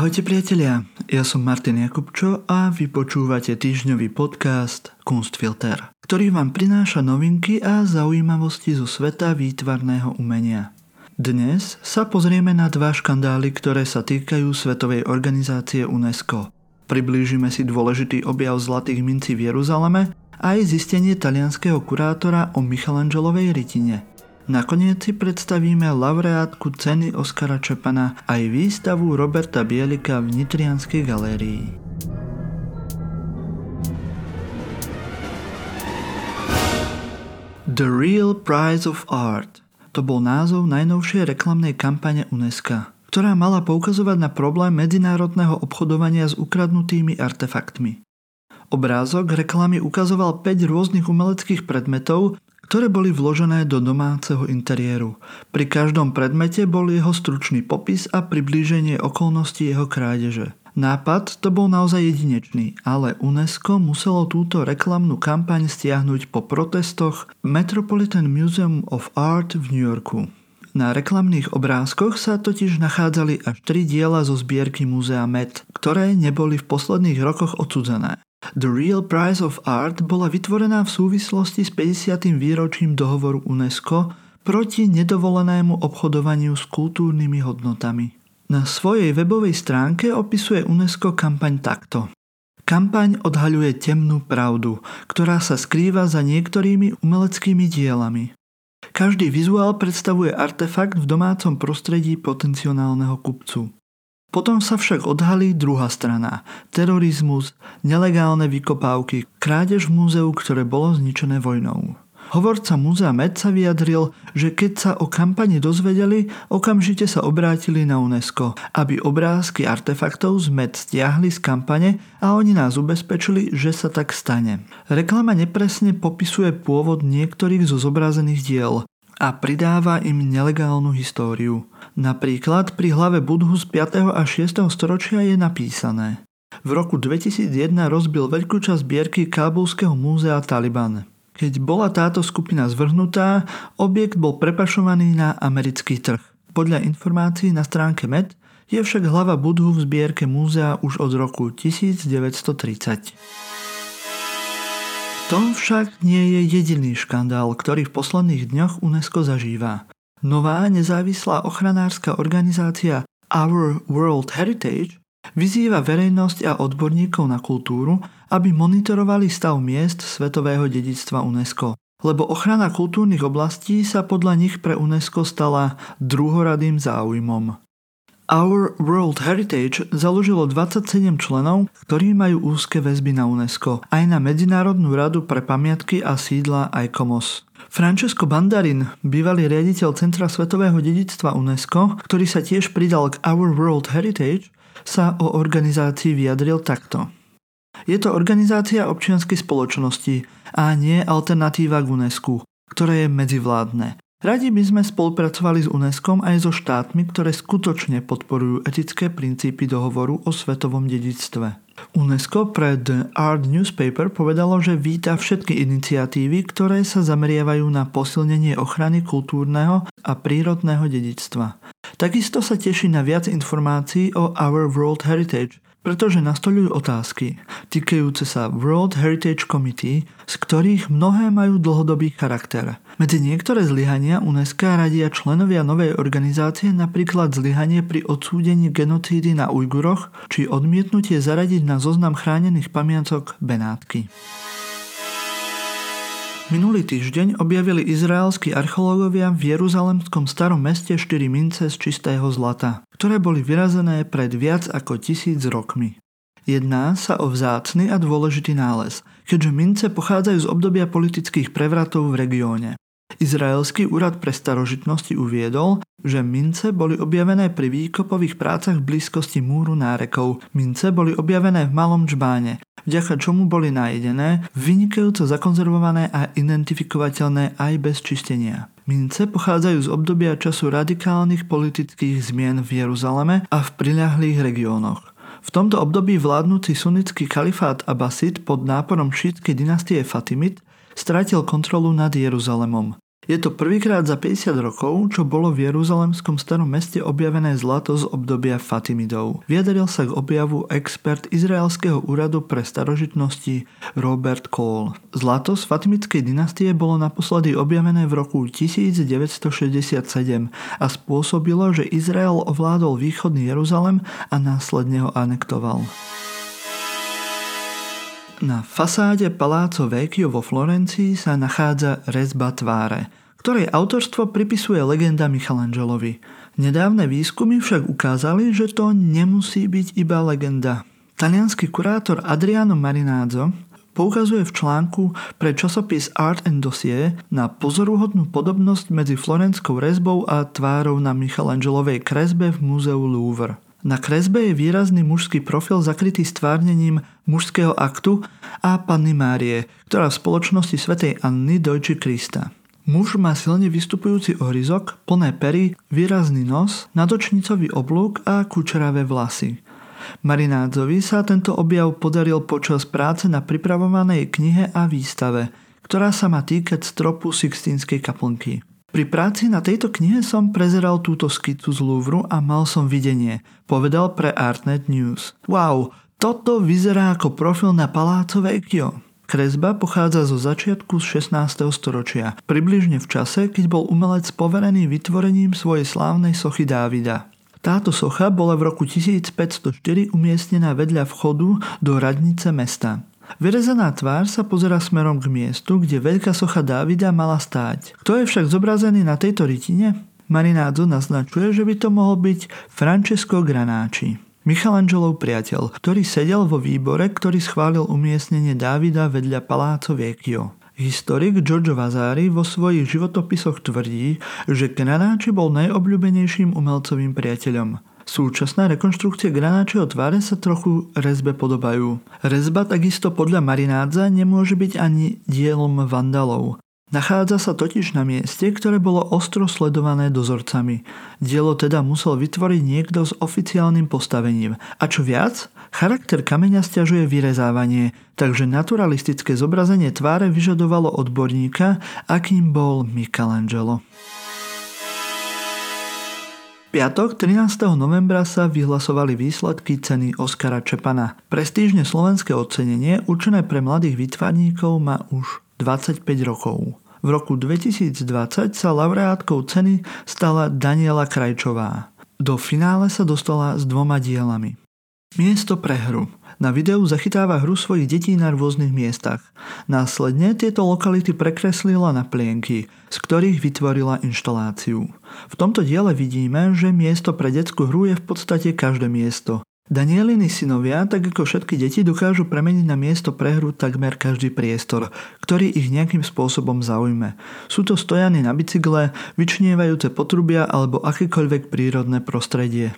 Ahojte priatelia, ja som Martin Jakubčo a vy počúvate týždňový podcast Kunstfilter, ktorý vám prináša novinky a zaujímavosti zo sveta výtvarného umenia. Dnes sa pozrieme na dva škandály, ktoré sa týkajú Svetovej organizácie UNESCO. Priblížime si dôležitý objav zlatých mincí v Jeruzaleme aj zistenie talianského kurátora o Michelangelovej rytine – Nakoniec si predstavíme laureátku ceny Oskara Čepana aj výstavu Roberta Bielika v Nitrianskej galérii. The Real Prize of Art to bol názov najnovšej reklamnej kampane UNESCO, ktorá mala poukazovať na problém medzinárodného obchodovania s ukradnutými artefaktmi. Obrázok reklamy ukazoval 5 rôznych umeleckých predmetov, ktoré boli vložené do domáceho interiéru. Pri každom predmete bol jeho stručný popis a priblíženie okolností jeho krádeže. Nápad to bol naozaj jedinečný, ale UNESCO muselo túto reklamnú kampaň stiahnuť po protestoch Metropolitan Museum of Art v New Yorku. Na reklamných obrázkoch sa totiž nachádzali až tri diela zo zbierky Múzea Met, ktoré neboli v posledných rokoch odsudzené. The Real Price of Art bola vytvorená v súvislosti s 50. výročím dohovoru UNESCO proti nedovolenému obchodovaniu s kultúrnymi hodnotami. Na svojej webovej stránke opisuje UNESCO kampaň takto. Kampaň odhaľuje temnú pravdu, ktorá sa skrýva za niektorými umeleckými dielami. Každý vizuál predstavuje artefakt v domácom prostredí potenciálneho kupcu. Potom sa však odhalí druhá strana. Terorizmus, nelegálne vykopávky, krádež v múzeu, ktoré bolo zničené vojnou. Hovorca múzea Med sa vyjadril, že keď sa o kampani dozvedeli, okamžite sa obrátili na UNESCO, aby obrázky artefaktov z Med stiahli z kampane a oni nás ubezpečili, že sa tak stane. Reklama nepresne popisuje pôvod niektorých zo zobrazených diel, a pridáva im nelegálnu históriu. Napríklad pri hlave Budhu z 5. a 6. storočia je napísané V roku 2001 rozbil veľkú časť zbierky Kábulského múzea Taliban. Keď bola táto skupina zvrhnutá, objekt bol prepašovaný na americký trh. Podľa informácií na stránke MED je však hlava Budhu v zbierke múzea už od roku 1930. To však nie je jediný škandál, ktorý v posledných dňoch UNESCO zažíva. Nová nezávislá ochranárska organizácia Our World Heritage vyzýva verejnosť a odborníkov na kultúru, aby monitorovali stav miest svetového dedičstva UNESCO. Lebo ochrana kultúrnych oblastí sa podľa nich pre UNESCO stala druhoradým záujmom. Our World Heritage založilo 27 členov, ktorí majú úzke väzby na UNESCO, aj na Medzinárodnú radu pre pamiatky a sídla ICOMOS. Francesco Bandarin, bývalý riaditeľ Centra svetového dedictva UNESCO, ktorý sa tiež pridal k Our World Heritage, sa o organizácii vyjadril takto. Je to organizácia občianskej spoločnosti a nie alternatíva k UNESCO, ktoré je medzivládne. Radi by sme spolupracovali s UNESCO aj so štátmi, ktoré skutočne podporujú etické princípy dohovoru o svetovom dedictve. UNESCO pre The Art Newspaper povedalo, že víta všetky iniciatívy, ktoré sa zameriavajú na posilnenie ochrany kultúrneho a prírodného dedičstva. Takisto sa teší na viac informácií o Our World Heritage, pretože nastolujú otázky týkajúce sa World Heritage Committee, z ktorých mnohé majú dlhodobý charakter. Medzi niektoré zlyhania UNESCO radia členovia novej organizácie napríklad zlyhanie pri odsúdení genocídy na Ujguroch či odmietnutie zaradiť na zoznam chránených pamiatok Benátky. Minulý týždeň objavili izraelskí archeológovia v Jeruzalemskom starom meste 4 mince z čistého zlata, ktoré boli vyrazené pred viac ako tisíc rokmi. Jedná sa o vzácny a dôležitý nález, keďže mince pochádzajú z obdobia politických prevratov v regióne. Izraelský úrad pre starožitnosti uviedol, že mince boli objavené pri výkopových prácach v blízkosti múru nárekov. Mince boli objavené v malom čbáne, vďaka čomu boli najedené, vynikajúco zakonzervované a identifikovateľné aj bez čistenia. Mince pochádzajú z obdobia času radikálnych politických zmien v Jeruzaleme a v priľahlých regiónoch. V tomto období vládnúci sunnický kalifát Abbasid pod náporom šítskej dynastie Fatimid stratil kontrolu nad Jeruzalemom. Je to prvýkrát za 50 rokov, čo bolo v Jeruzalemskom starom meste objavené zlato z obdobia Fatimidov. Vyjadril sa k objavu expert Izraelského úradu pre starožitnosti Robert Cole. Zlato z Fatimidskej dynastie bolo naposledy objavené v roku 1967 a spôsobilo, že Izrael ovládol východný Jeruzalem a následne ho anektoval. Na fasáde Paláco Vecchio vo Florencii sa nachádza rezba tváre – ktorej autorstvo pripisuje legenda Michelangelovi. Nedávne výskumy však ukázali, že to nemusí byť iba legenda. Talianský kurátor Adriano Marinazzo poukazuje v článku pre časopis Art and Dossier na pozoruhodnú podobnosť medzi florenskou rezbou a tvárou na Michelangelovej kresbe v múzeu Louvre. Na kresbe je výrazný mužský profil zakrytý stvárnením mužského aktu a Panny Márie, ktorá v spoločnosti svätej Anny dojči Krista. Muž má silne vystupujúci ohryzok, plné pery, výrazný nos, nadočnicový oblúk a kučeravé vlasy. Marinádzovi sa tento objav podaril počas práce na pripravovanej knihe a výstave, ktorá sa má týkať stropu Sixtínskej kaplnky. Pri práci na tejto knihe som prezeral túto skicu z Louvru a mal som videnie, povedal pre Artnet News. Wow, toto vyzerá ako profil na Paláco Vecchio. Kresba pochádza zo začiatku z 16. storočia, približne v čase, keď bol umelec poverený vytvorením svojej slávnej sochy Dávida. Táto socha bola v roku 1504 umiestnená vedľa vchodu do radnice mesta. Vyrezaná tvár sa pozera smerom k miestu, kde veľká socha Dávida mala stáť. Kto je však zobrazený na tejto rytine? Marinádzo naznačuje, že by to mohol byť Francesco Granáči. Michelangelov priateľ, ktorý sedel vo výbore, ktorý schválil umiestnenie Dávida vedľa Paláco Vecchio. Historik Giorgio Vasari vo svojich životopisoch tvrdí, že Granáči bol najobľúbenejším umelcovým priateľom. Súčasná rekonštrukcie Granáčeho tváre sa trochu rezbe podobajú. Rezba takisto podľa Marinádza nemôže byť ani dielom vandalov. Nachádza sa totiž na mieste, ktoré bolo ostro sledované dozorcami. Dielo teda musel vytvoriť niekto s oficiálnym postavením. A čo viac, charakter kameňa stiažuje vyrezávanie, takže naturalistické zobrazenie tváre vyžadovalo odborníka, akým bol Michelangelo. Piatok 13. novembra sa vyhlasovali výsledky ceny Oskara Čepana. Prestížne slovenské ocenenie určené pre mladých výtvarníkov má už 25 rokov. V roku 2020 sa laureátkou ceny stala Daniela Krajčová. Do finále sa dostala s dvoma dielami. Miesto pre hru. Na videu zachytáva hru svojich detí na rôznych miestach. Následne tieto lokality prekreslila na plienky, z ktorých vytvorila inštaláciu. V tomto diele vidíme, že miesto pre detskú hru je v podstate každé miesto. Danieliny synovia, tak ako všetky deti, dokážu premeniť na miesto prehru takmer každý priestor, ktorý ich nejakým spôsobom zaujme. Sú to stojany na bicykle, vyčnievajúce potrubia alebo akékoľvek prírodné prostredie.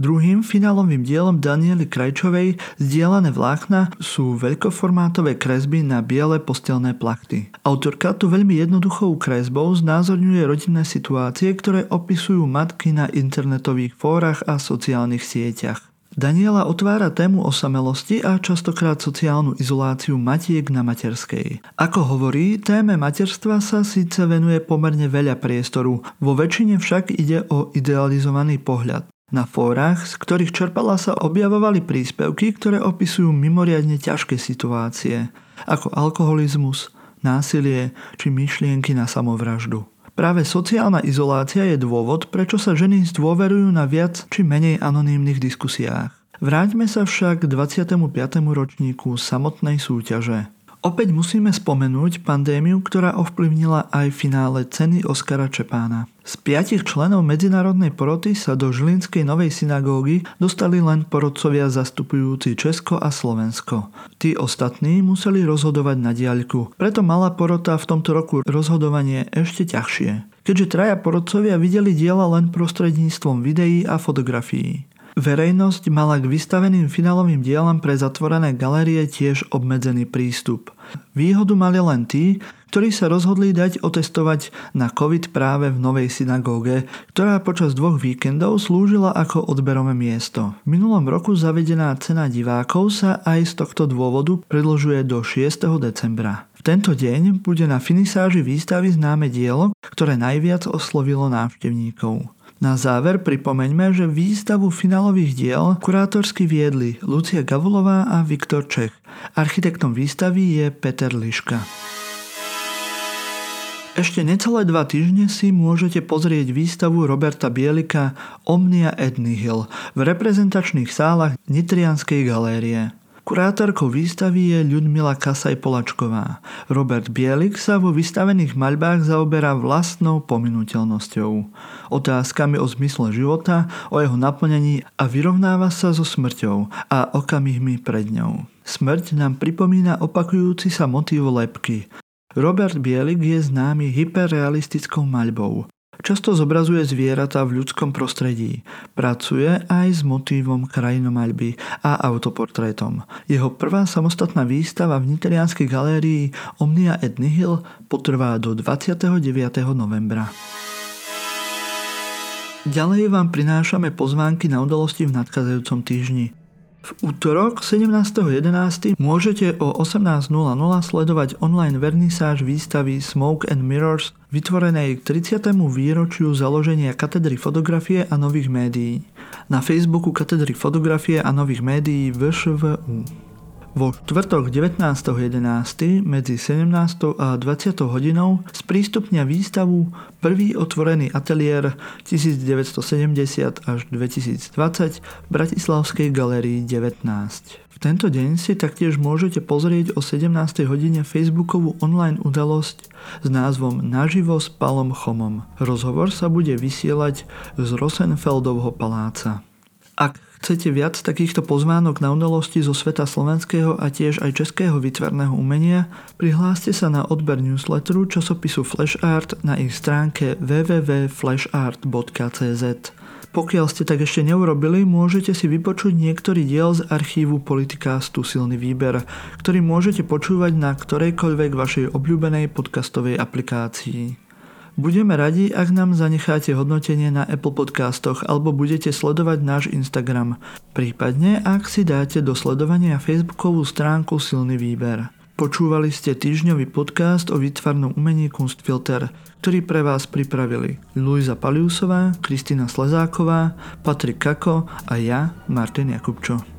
Druhým finálovým dielom Daniely Krajčovej zdieľané vlákna sú veľkoformátové kresby na biele postelné plachty. Autorka tu veľmi jednoduchou kresbou znázorňuje rodinné situácie, ktoré opisujú matky na internetových fórach a sociálnych sieťach. Daniela otvára tému osamelosti a častokrát sociálnu izoláciu matiek na materskej. Ako hovorí, téme materstva sa síce venuje pomerne veľa priestoru, vo väčšine však ide o idealizovaný pohľad. Na fórach, z ktorých čerpala sa objavovali príspevky, ktoré opisujú mimoriadne ťažké situácie, ako alkoholizmus, násilie či myšlienky na samovraždu. Práve sociálna izolácia je dôvod, prečo sa ženy zdôverujú na viac či menej anonymných diskusiách. Vráťme sa však k 25. ročníku samotnej súťaže. Opäť musíme spomenúť pandémiu, ktorá ovplyvnila aj finále ceny Oskara Čepána. Z piatich členov medzinárodnej poroty sa do Žilinskej novej synagógy dostali len porodcovia zastupujúci Česko a Slovensko. Tí ostatní museli rozhodovať na diaľku, preto mala porota v tomto roku rozhodovanie ešte ťažšie. Keďže traja porodcovia videli diela len prostredníctvom videí a fotografií. Verejnosť mala k vystaveným finálovým dielam pre zatvorené galérie tiež obmedzený prístup. Výhodu mali len tí, ktorí sa rozhodli dať otestovať na COVID práve v novej synagóge, ktorá počas dvoch víkendov slúžila ako odberové miesto. V minulom roku zavedená cena divákov sa aj z tohto dôvodu predlžuje do 6. decembra. V tento deň bude na finisáži výstavy známe dielo, ktoré najviac oslovilo návštevníkov. Na záver pripomeňme, že výstavu finálových diel kurátorsky viedli Lucia Gavulová a Viktor Čech. Architektom výstavy je Peter Liška. Ešte necelé dva týždne si môžete pozrieť výstavu Roberta Bielika Omnia et Nihil v reprezentačných sálach Nitrianskej galérie. Kurátorkou výstavy je Ľudmila Kasaj-Polačková. Robert Bielik sa vo vystavených maľbách zaoberá vlastnou pominuteľnosťou, otázkami o zmysle života, o jeho naplnení a vyrovnáva sa so smrťou a okamihmi pred ňou. Smrť nám pripomína opakujúci sa motív lepky. Robert Bielik je známy hyperrealistickou maľbou. Často zobrazuje zvieratá v ľudskom prostredí. Pracuje aj s motívom krajinomaľby a autoportrétom. Jeho prvá samostatná výstava v Niterianskej galérii Omnia et Nihil potrvá do 29. novembra. Ďalej vám prinášame pozvánky na udalosti v nadchádzajúcom týždni. V útorok 17.11. môžete o 18.00 sledovať online vernisáž výstavy Smoke and Mirrors vytvorenej k 30. výročiu založenia katedry fotografie a nových médií na Facebooku katedry fotografie a nových médií VŠVU. Vo štvrtok 19.11. medzi 17. a 20. hodinou sprístupnia výstavu prvý otvorený ateliér 1970 až 2020 v Bratislavskej galérii 19. V tento deň si taktiež môžete pozrieť o 17. hodine facebookovú online udalosť s názvom Naživo s Palom Chomom. Rozhovor sa bude vysielať z Rosenfeldovho paláca. Ak chcete viac takýchto pozvánok na udalosti zo sveta slovenského a tiež aj českého výtvarného umenia, prihláste sa na odber newsletteru časopisu Flash Art na ich stránke www.flashart.cz. Pokiaľ ste tak ešte neurobili, môžete si vypočuť niektorý diel z archívu Politikástu Silný výber, ktorý môžete počúvať na ktorejkoľvek vašej obľúbenej podcastovej aplikácii. Budeme radi, ak nám zanecháte hodnotenie na Apple Podcastoch alebo budete sledovať náš Instagram. Prípadne, ak si dáte do sledovania Facebookovú stránku Silný výber. Počúvali ste týždňový podcast o výtvarnom umení Kunstfilter, ktorý pre vás pripravili Luisa Paliusová, Kristina Slezáková, Patrik Kako a ja, Martin Jakubčo.